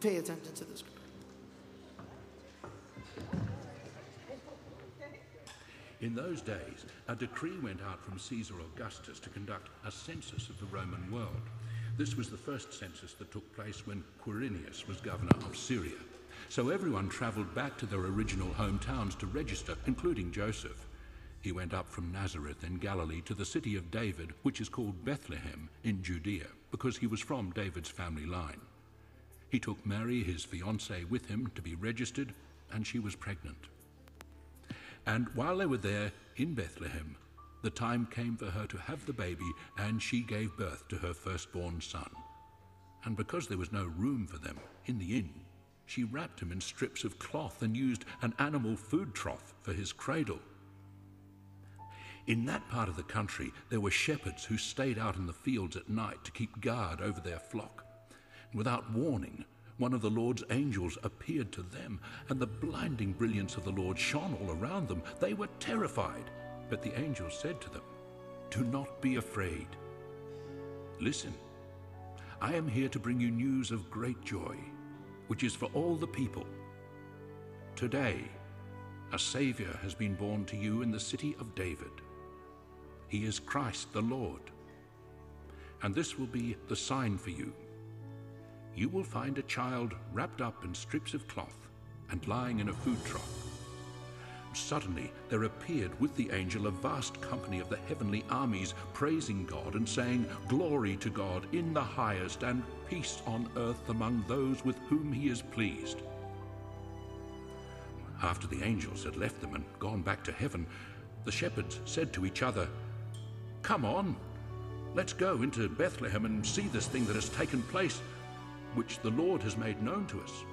Pay attention to this. In those days, a decree went out from Caesar Augustus to conduct a census of the Roman world. This was the first census that took place when Quirinius was governor of Syria. So everyone travelled back to their original hometowns to register, including Joseph. He went up from Nazareth in Galilee to the city of David, which is called Bethlehem in Judea, because he was from David's family line. He took Mary, his fiancée, with him to be registered, and she was pregnant. And while they were there in Bethlehem, the time came for her to have the baby, and she gave birth to her firstborn son. And because there was no room for them in the inn, she wrapped him in strips of cloth and used an animal food trough for his cradle. In that part of the country, there were shepherds who stayed out in the fields at night to keep guard over their flock. Without warning, one of the Lord's angels appeared to them, and the blinding brilliance of the Lord shone all around them. They were terrified. But the angel said to them, Do not be afraid. Listen, I am here to bring you news of great joy, which is for all the people. Today, a Savior has been born to you in the city of David. He is Christ the Lord. And this will be the sign for you. You will find a child wrapped up in strips of cloth and lying in a food trough. Suddenly there appeared with the angel a vast company of the heavenly armies, praising God and saying, Glory to God in the highest, and peace on earth among those with whom he is pleased. After the angels had left them and gone back to heaven, the shepherds said to each other, Come on, let's go into Bethlehem and see this thing that has taken place, which the Lord has made known to us.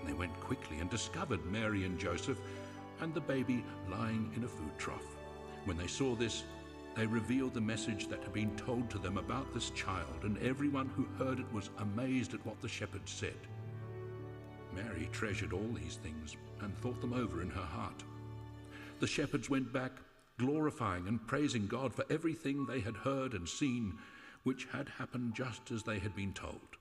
And they went quickly and discovered Mary and Joseph and the baby lying in a food trough. When they saw this, they revealed the message that had been told to them about this child, and everyone who heard it was amazed at what the shepherds said. Mary treasured all these things and thought them over in her heart. The shepherds went back, glorifying and praising God for everything they had heard and seen, which had happened just as they had been told.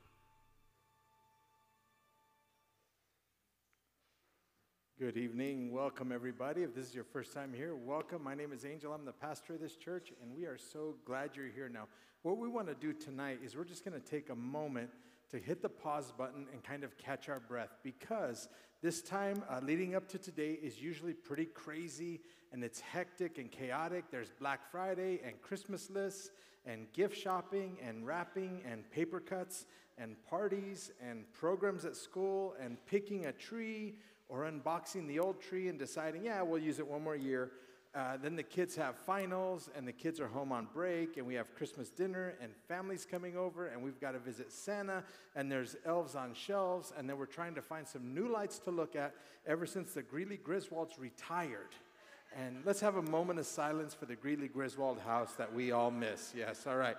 Good evening. Welcome, everybody. If this is your first time here, welcome. My name is Angel. I'm the pastor of this church, and we are so glad you're here now. What we want to do tonight is we're just going to take a moment to hit the pause button and kind of catch our breath because this time uh, leading up to today is usually pretty crazy and it's hectic and chaotic. There's Black Friday and Christmas lists and gift shopping and wrapping and paper cuts and parties and programs at school and picking a tree or unboxing the old tree and deciding, yeah, we'll use it one more year. Uh, then the kids have finals, and the kids are home on break, and we have Christmas dinner, and families coming over, and we've got to visit Santa, and there's elves on shelves, and then we're trying to find some new lights to look at ever since the Greeley Griswolds retired. And let's have a moment of silence for the Greeley Griswold house that we all miss. Yes, all right.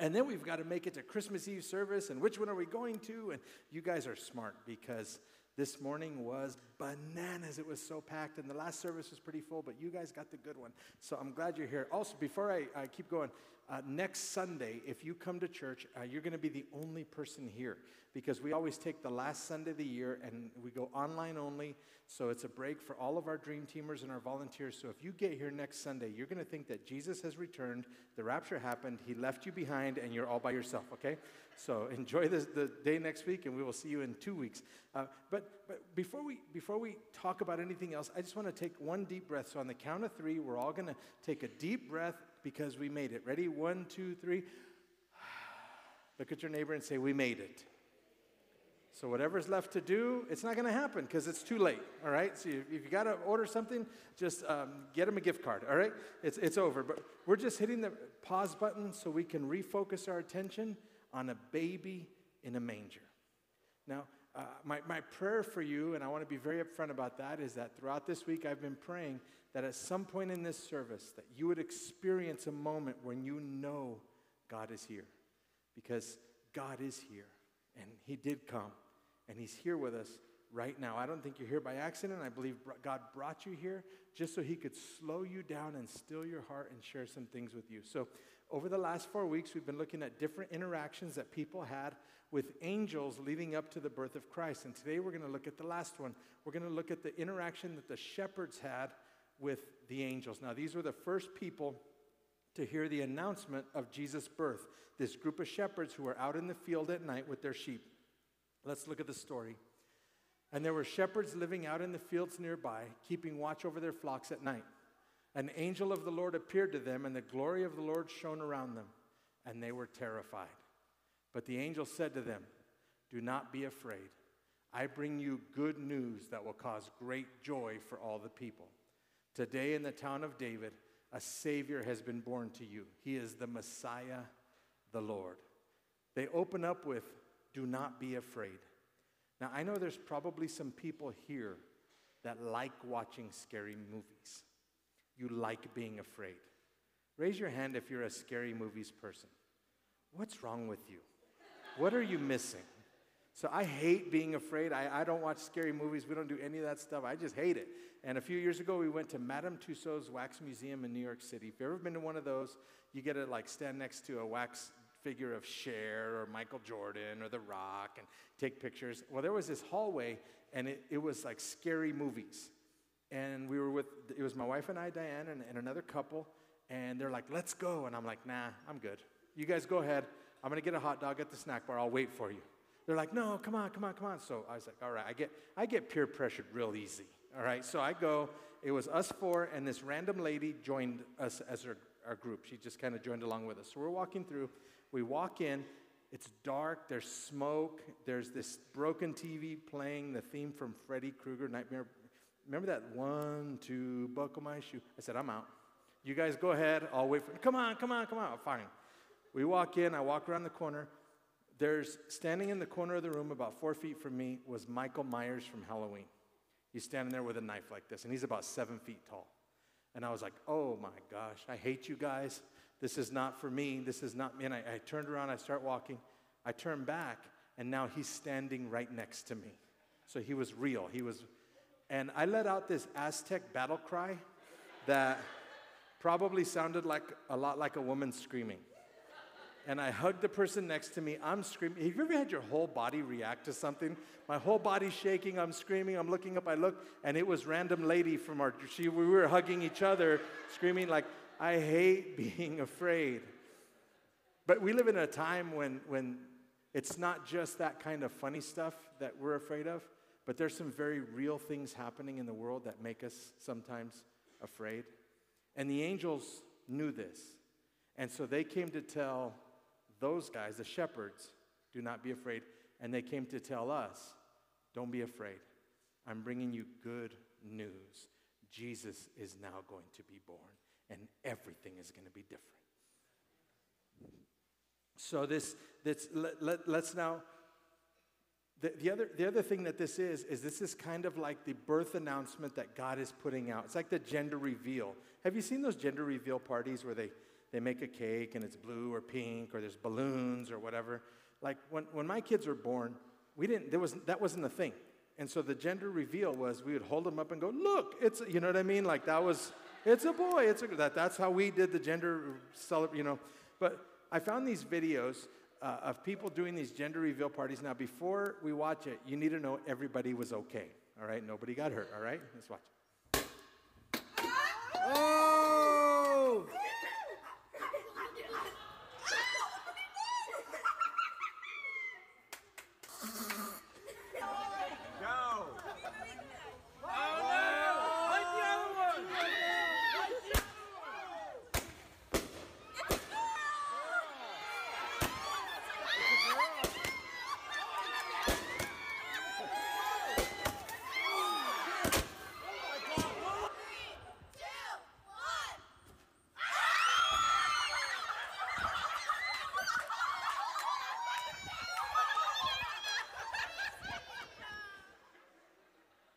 And then we've got to make it to Christmas Eve service, and which one are we going to? And you guys are smart because this morning was bananas. It was so packed, and the last service was pretty full, but you guys got the good one. So I'm glad you're here. Also, before I, I keep going, uh, next Sunday, if you come to church, uh, you're going to be the only person here because we always take the last Sunday of the year and we go online only. So it's a break for all of our dream teamers and our volunteers. So if you get here next Sunday, you're going to think that Jesus has returned, the rapture happened, he left you behind, and you're all by yourself, okay? So enjoy this, the day next week, and we will see you in two weeks. Uh, but but before, we, before we talk about anything else, I just want to take one deep breath. So on the count of three, we're all going to take a deep breath because we made it. Ready? One, two, three. Look at your neighbor and say, We made it. So, whatever's left to do, it's not going to happen because it's too late, all right? So, if you got to order something, just um, get them a gift card, all right? It's, it's over. But we're just hitting the pause button so we can refocus our attention on a baby in a manger. Now, uh, my, my prayer for you, and I want to be very upfront about that, is that throughout this week I've been praying that at some point in this service that you would experience a moment when you know God is here. Because God is here, and He did come and He's here with us right now. I don't think you're here by accident. I believe God brought you here just so He could slow you down and still your heart and share some things with you. So, over the last four weeks, we've been looking at different interactions that people had with angels leading up to the birth of Christ. And today we're going to look at the last one. We're going to look at the interaction that the shepherds had with the angels. Now, these were the first people to hear the announcement of Jesus' birth. This group of shepherds who were out in the field at night with their sheep. Let's look at the story. And there were shepherds living out in the fields nearby, keeping watch over their flocks at night. An angel of the Lord appeared to them, and the glory of the Lord shone around them, and they were terrified. But the angel said to them, Do not be afraid. I bring you good news that will cause great joy for all the people. Today, in the town of David, a Savior has been born to you. He is the Messiah, the Lord. They open up with, Do not be afraid. Now, I know there's probably some people here that like watching scary movies. You like being afraid. Raise your hand if you're a scary movies person. What's wrong with you? What are you missing? So I hate being afraid. I, I don't watch scary movies. We don't do any of that stuff. I just hate it. And a few years ago, we went to Madame Tussauds Wax Museum in New York City. If you've ever been to one of those, you get to like stand next to a wax figure of Cher or Michael Jordan or The Rock and take pictures. Well, there was this hallway, and it, it was like scary movies. And we were with, it was my wife and I, Diane, and, and another couple. And they're like, let's go. And I'm like, nah, I'm good. You guys go ahead. I'm going to get a hot dog at the snack bar. I'll wait for you. They're like, no, come on, come on, come on. So I was like, all right, I get, I get peer pressured real easy. All right, so I go, it was us four, and this random lady joined us as our, our group. She just kind of joined along with us. So we're walking through. We walk in, it's dark, there's smoke, there's this broken TV playing the theme from Freddy Krueger Nightmare. Remember that one, two, buckle my shoe? I said, I'm out. You guys go ahead, I'll wait for Come on, come on, come on. Fine. We walk in, I walk around the corner. There's standing in the corner of the room, about four feet from me, was Michael Myers from Halloween. He's standing there with a knife like this, and he's about seven feet tall. And I was like, oh my gosh, I hate you guys. This is not for me. This is not me. And I, I turned around, I start walking. I turn back, and now he's standing right next to me. So he was real. He was, and I let out this Aztec battle cry that probably sounded like a lot like a woman screaming and I hugged the person next to me. I'm screaming. Have you ever had your whole body react to something? My whole body's shaking. I'm screaming. I'm looking up. I look, and it was random lady from our. She, we were hugging each other, screaming like, "I hate being afraid." But we live in a time when when it's not just that kind of funny stuff that we're afraid of, but there's some very real things happening in the world that make us sometimes afraid. And the angels knew this. And so they came to tell those guys, the shepherds, do not be afraid. And they came to tell us, don't be afraid. I'm bringing you good news. Jesus is now going to be born, and everything is going to be different. So this, this let, let, let's now the, the, other, the other thing that this is, is this is kind of like the birth announcement that God is putting out. It's like the gender reveal. Have you seen those gender reveal parties where they, they make a cake and it's blue or pink or there's balloons or whatever. Like when, when my kids were born, we didn't, there was, that wasn't a thing. And so the gender reveal was we would hold them up and go, look, it's, you know what I mean? Like that was, it's a boy, it's a, that, that's how we did the gender you know. But I found these videos uh, of people doing these gender reveal parties. Now, before we watch it, you need to know everybody was okay, all right? Nobody got hurt, all right? Let's watch.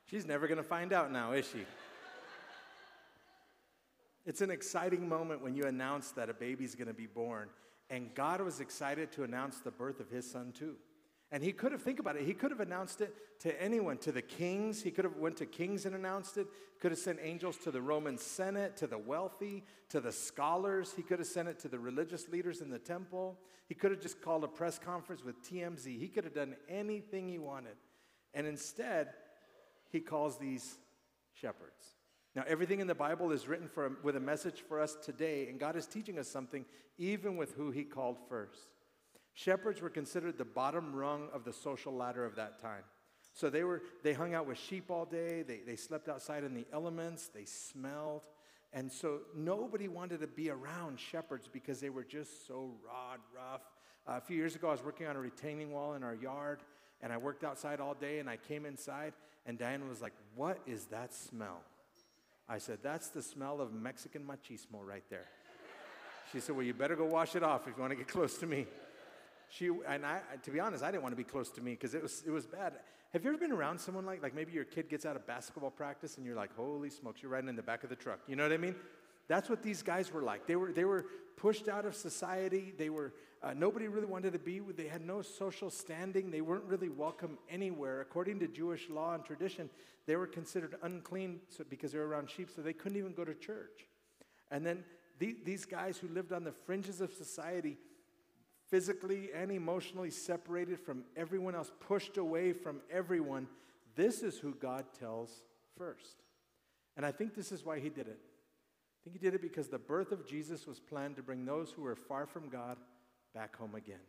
She's never going to find out now, is she? It's an exciting moment when you announce that a baby's going to be born. And God was excited to announce the birth of his son, too. And he could have, think about it, he could have announced it to anyone, to the kings. He could have went to kings and announced it. Could have sent angels to the Roman Senate, to the wealthy, to the scholars. He could have sent it to the religious leaders in the temple. He could have just called a press conference with TMZ. He could have done anything he wanted. And instead, he calls these shepherds. Now, everything in the Bible is written for, with a message for us today, and God is teaching us something even with who he called first. Shepherds were considered the bottom rung of the social ladder of that time. So they, were, they hung out with sheep all day, they, they slept outside in the elements, they smelled. And so nobody wanted to be around shepherds because they were just so raw and rough. Uh, a few years ago, I was working on a retaining wall in our yard, and I worked outside all day, and I came inside, and Diana was like, What is that smell? I said, That's the smell of Mexican machismo right there. She said, Well, you better go wash it off if you want to get close to me. She and I, to be honest, I didn't want to be close to me because it was it was bad. Have you ever been around someone like like maybe your kid gets out of basketball practice and you're like, holy smokes, you're riding in the back of the truck. You know what I mean? That's what these guys were like. They were they were pushed out of society. They were uh, nobody really wanted to be. With they had no social standing. They weren't really welcome anywhere. According to Jewish law and tradition, they were considered unclean so, because they were around sheep, so they couldn't even go to church. And then the, these guys who lived on the fringes of society physically and emotionally separated from everyone else, pushed away from everyone, this is who God tells first. And I think this is why he did it. I think he did it because the birth of Jesus was planned to bring those who were far from God back home again.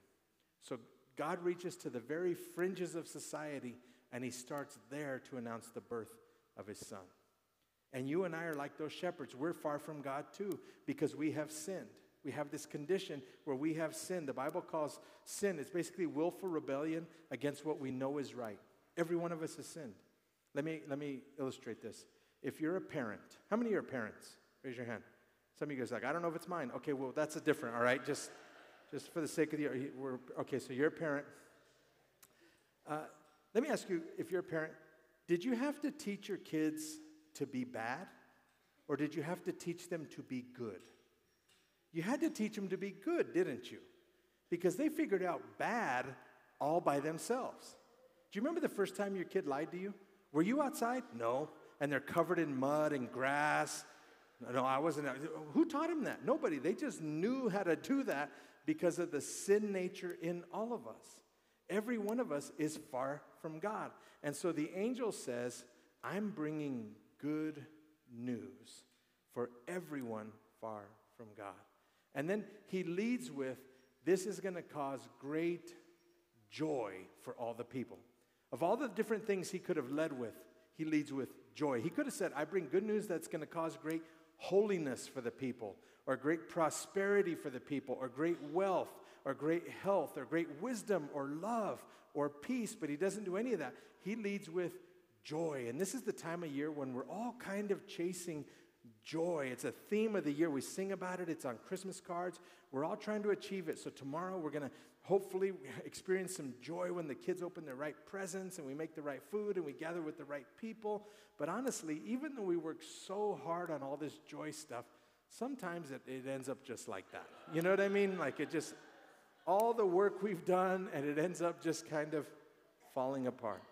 So God reaches to the very fringes of society and he starts there to announce the birth of his son. And you and I are like those shepherds. We're far from God too because we have sinned. We have this condition where we have sinned. The Bible calls sin, it's basically willful rebellion against what we know is right. Every one of us has sinned. Let me, let me illustrate this. If you're a parent, how many of are parents? Raise your hand. Some of you guys like, I don't know if it's mine. Okay, well, that's a different, all right? Just, just for the sake of the, we're, okay, so you're a parent. Uh, let me ask you, if you're a parent, did you have to teach your kids to be bad? Or did you have to teach them to be good? You had to teach them to be good, didn't you? Because they figured out bad all by themselves. Do you remember the first time your kid lied to you? Were you outside? No. And they're covered in mud and grass. No, I wasn't. Who taught him that? Nobody. They just knew how to do that because of the sin nature in all of us. Every one of us is far from God. And so the angel says, I'm bringing good news for everyone far from God. And then he leads with, This is going to cause great joy for all the people. Of all the different things he could have led with, he leads with joy. He could have said, I bring good news that's going to cause great holiness for the people, or great prosperity for the people, or great wealth, or great health, or great wisdom, or love, or peace. But he doesn't do any of that. He leads with joy. And this is the time of year when we're all kind of chasing joy. It's a theme of the year. We sing about it, it's on Christmas cards. We're all trying to achieve it. So, tomorrow we're going to hopefully experience some joy when the kids open their right presents and we make the right food and we gather with the right people. But honestly, even though we work so hard on all this joy stuff, sometimes it, it ends up just like that. You know what I mean? Like it just, all the work we've done and it ends up just kind of falling apart.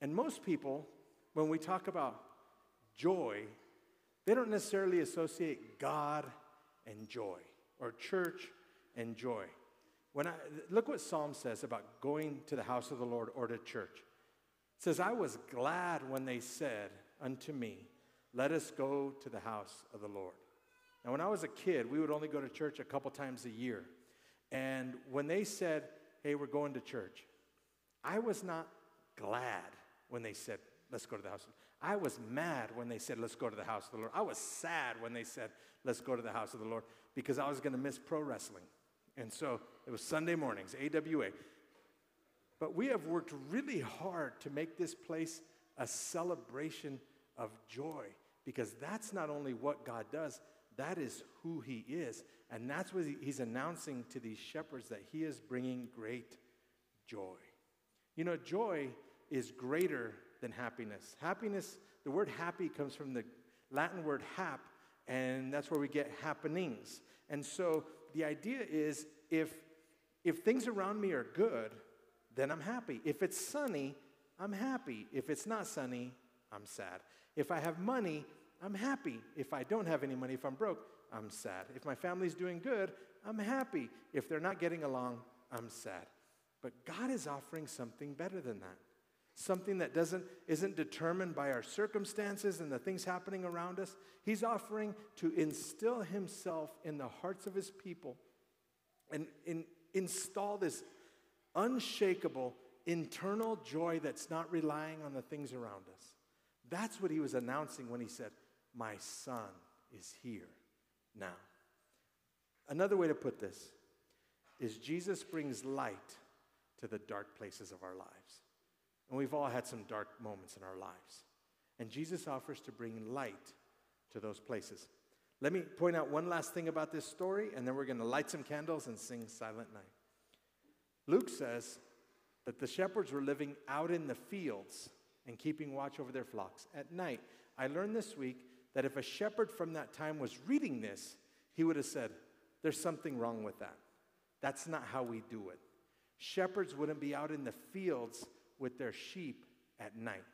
And most people, when we talk about joy, they don't necessarily associate God and joy or church and joy. When I look what Psalm says about going to the house of the Lord or to church. It says, I was glad when they said unto me, Let us go to the house of the Lord. Now, when I was a kid, we would only go to church a couple times a year. And when they said, Hey, we're going to church, I was not glad when they said, Let's go to the house. I was mad when they said, Let's go to the house of the Lord. I was sad when they said, Let's go to the house of the Lord because I was going to miss pro wrestling. And so it was Sunday mornings, AWA. But we have worked really hard to make this place a celebration of joy because that's not only what God does, that is who He is. And that's what He's announcing to these shepherds that He is bringing great joy. You know, joy is greater than happiness. Happiness, the word happy comes from the Latin word hap, and that's where we get happenings. And so the idea is if, if things around me are good, then I'm happy. If it's sunny, I'm happy. If it's not sunny, I'm sad. If I have money, I'm happy. If I don't have any money, if I'm broke, I'm sad. If my family's doing good, I'm happy. If they're not getting along, I'm sad. But God is offering something better than that. Something that doesn't, isn't determined by our circumstances and the things happening around us. He's offering to instill Himself in the hearts of His people and in, install this unshakable internal joy that's not relying on the things around us. That's what He was announcing when He said, My Son is here now. Another way to put this is Jesus brings light to the dark places of our lives. And we've all had some dark moments in our lives. And Jesus offers to bring light to those places. Let me point out one last thing about this story, and then we're going to light some candles and sing Silent Night. Luke says that the shepherds were living out in the fields and keeping watch over their flocks at night. I learned this week that if a shepherd from that time was reading this, he would have said, There's something wrong with that. That's not how we do it. Shepherds wouldn't be out in the fields with their sheep at night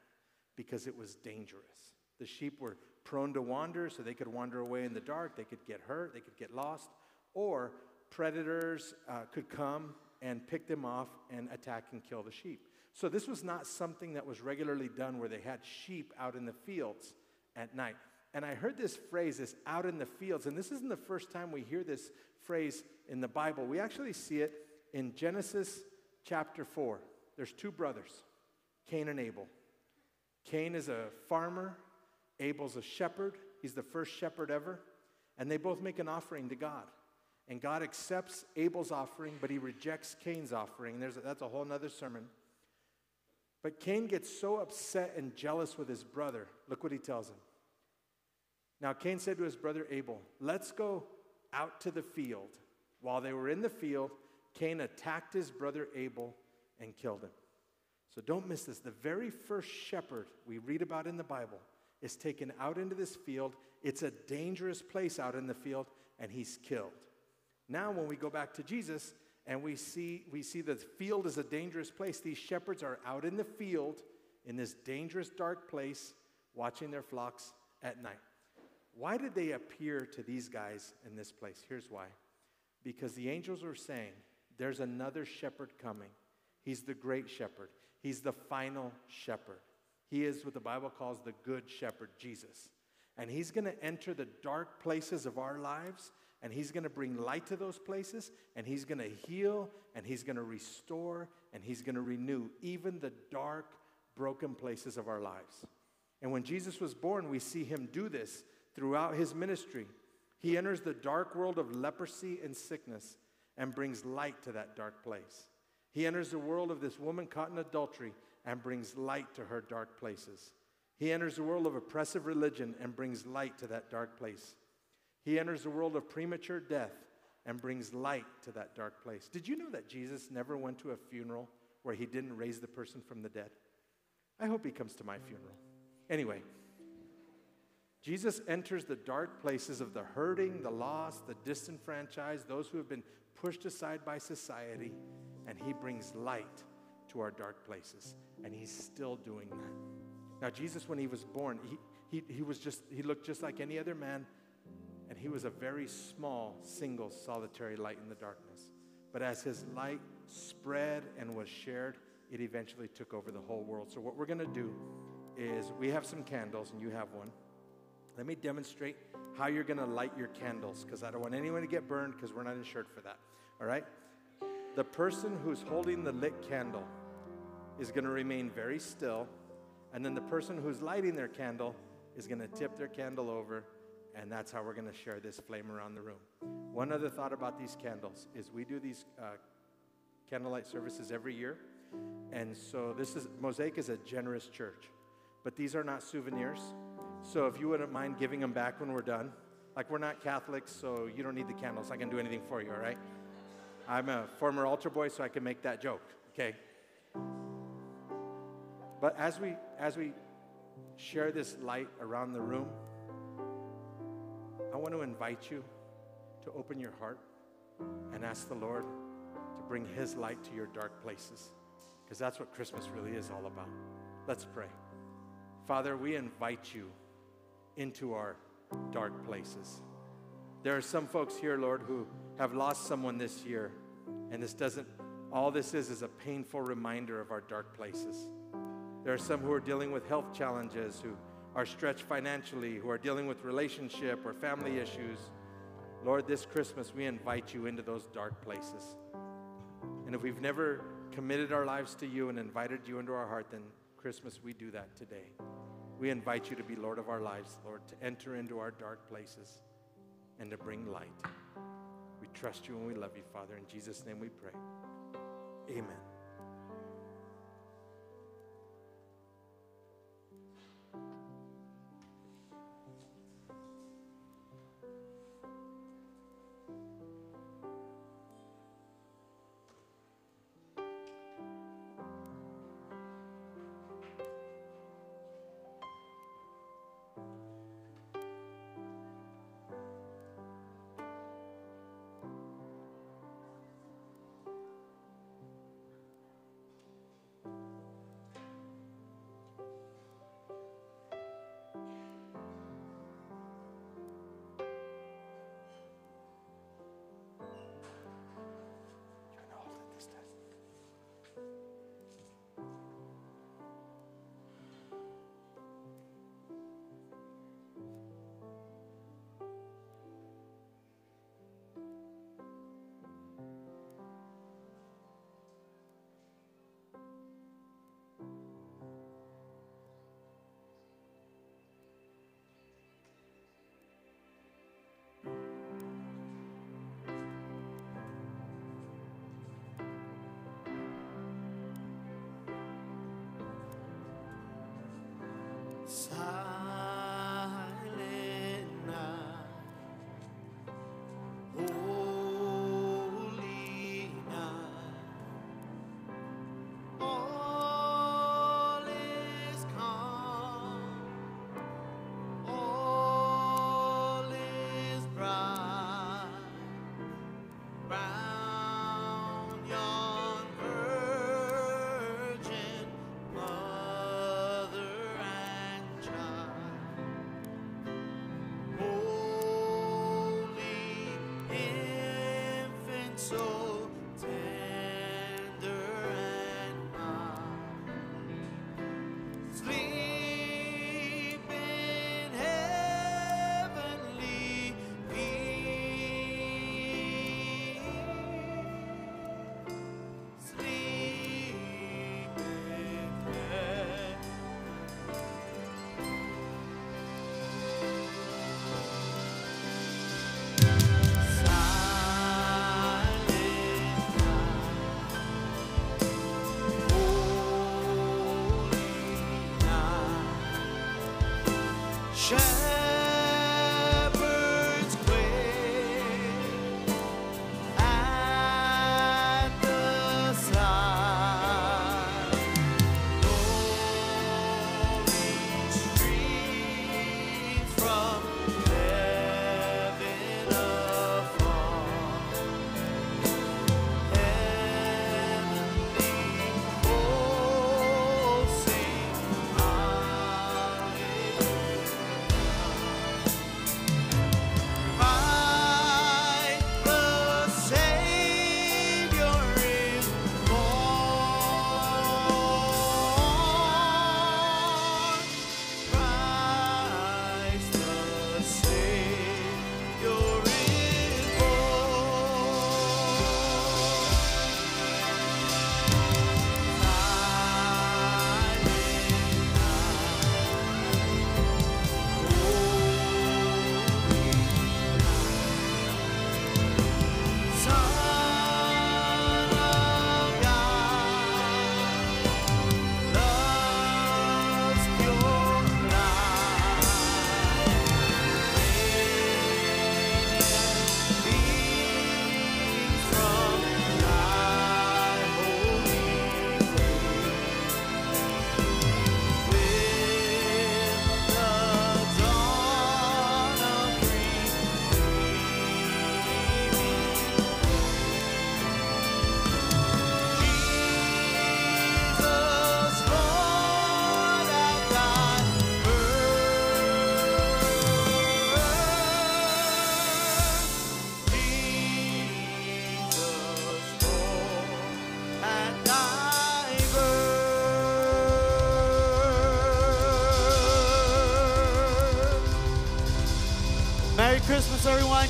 because it was dangerous. The sheep were prone to wander, so they could wander away in the dark, they could get hurt, they could get lost, or predators uh, could come and pick them off and attack and kill the sheep. So this was not something that was regularly done where they had sheep out in the fields at night. And I heard this phrase, this out in the fields, and this isn't the first time we hear this phrase in the Bible. We actually see it in Genesis chapter 4. There's two brothers, Cain and Abel. Cain is a farmer, Abel's a shepherd. He's the first shepherd ever. And they both make an offering to God. And God accepts Abel's offering, but he rejects Cain's offering. There's a, that's a whole other sermon. But Cain gets so upset and jealous with his brother. Look what he tells him. Now, Cain said to his brother Abel, Let's go out to the field. While they were in the field, Cain attacked his brother Abel and killed him. So don't miss this. The very first shepherd we read about in the Bible is taken out into this field. It's a dangerous place out in the field, and he's killed. Now, when we go back to Jesus and we see, we see the field is a dangerous place, these shepherds are out in the field in this dangerous, dark place, watching their flocks at night. Why did they appear to these guys in this place? Here's why. Because the angels were saying, There's another shepherd coming. He's the great shepherd, he's the final shepherd. He is what the Bible calls the good shepherd, Jesus. And he's going to enter the dark places of our lives and he's going to bring light to those places and he's going to heal and he's going to restore and he's going to renew even the dark, broken places of our lives. And when Jesus was born, we see him do this throughout his ministry. He enters the dark world of leprosy and sickness and brings light to that dark place. He enters the world of this woman caught in adultery and brings light to her dark places. He enters the world of oppressive religion and brings light to that dark place. He enters the world of premature death and brings light to that dark place. Did you know that Jesus never went to a funeral where he didn't raise the person from the dead? I hope he comes to my funeral. Anyway, Jesus enters the dark places of the hurting, the lost, the disenfranchised, those who have been pushed aside by society, and he brings light to our dark places. And he's still doing that. Now, Jesus, when he was born, he, he, he was just, he looked just like any other man, and he was a very small, single, solitary light in the darkness. But as his light spread and was shared, it eventually took over the whole world. So, what we're going to do is we have some candles, and you have one. Let me demonstrate how you're going to light your candles because I don't want anyone to get burned because we're not insured for that. All right? The person who's holding the lit candle is going to remain very still, and then the person who's lighting their candle is going to tip their candle over, and that's how we're going to share this flame around the room. One other thought about these candles is we do these uh, candlelight services every year, and so this is Mosaic is a generous church, but these are not souvenirs. So if you wouldn't mind giving them back when we're done, like we're not Catholics, so you don't need the candles. I can do anything for you, all right? I'm a former altar boy, so I can make that joke, okay? But as we as we share this light around the room, I want to invite you to open your heart and ask the Lord to bring his light to your dark places. because that's what Christmas really is all about. Let's pray. Father, we invite you into our dark places. There are some folks here, Lord, who have lost someone this year, and this doesn't, all this is is a painful reminder of our dark places. There are some who are dealing with health challenges, who are stretched financially, who are dealing with relationship or family issues. Lord, this Christmas we invite you into those dark places. And if we've never committed our lives to you and invited you into our heart, then Christmas we do that today. We invite you to be Lord of our lives, Lord, to enter into our dark places and to bring light. We trust you and we love you, Father. In Jesus' name we pray. Amen.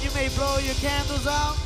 You may blow your candles out.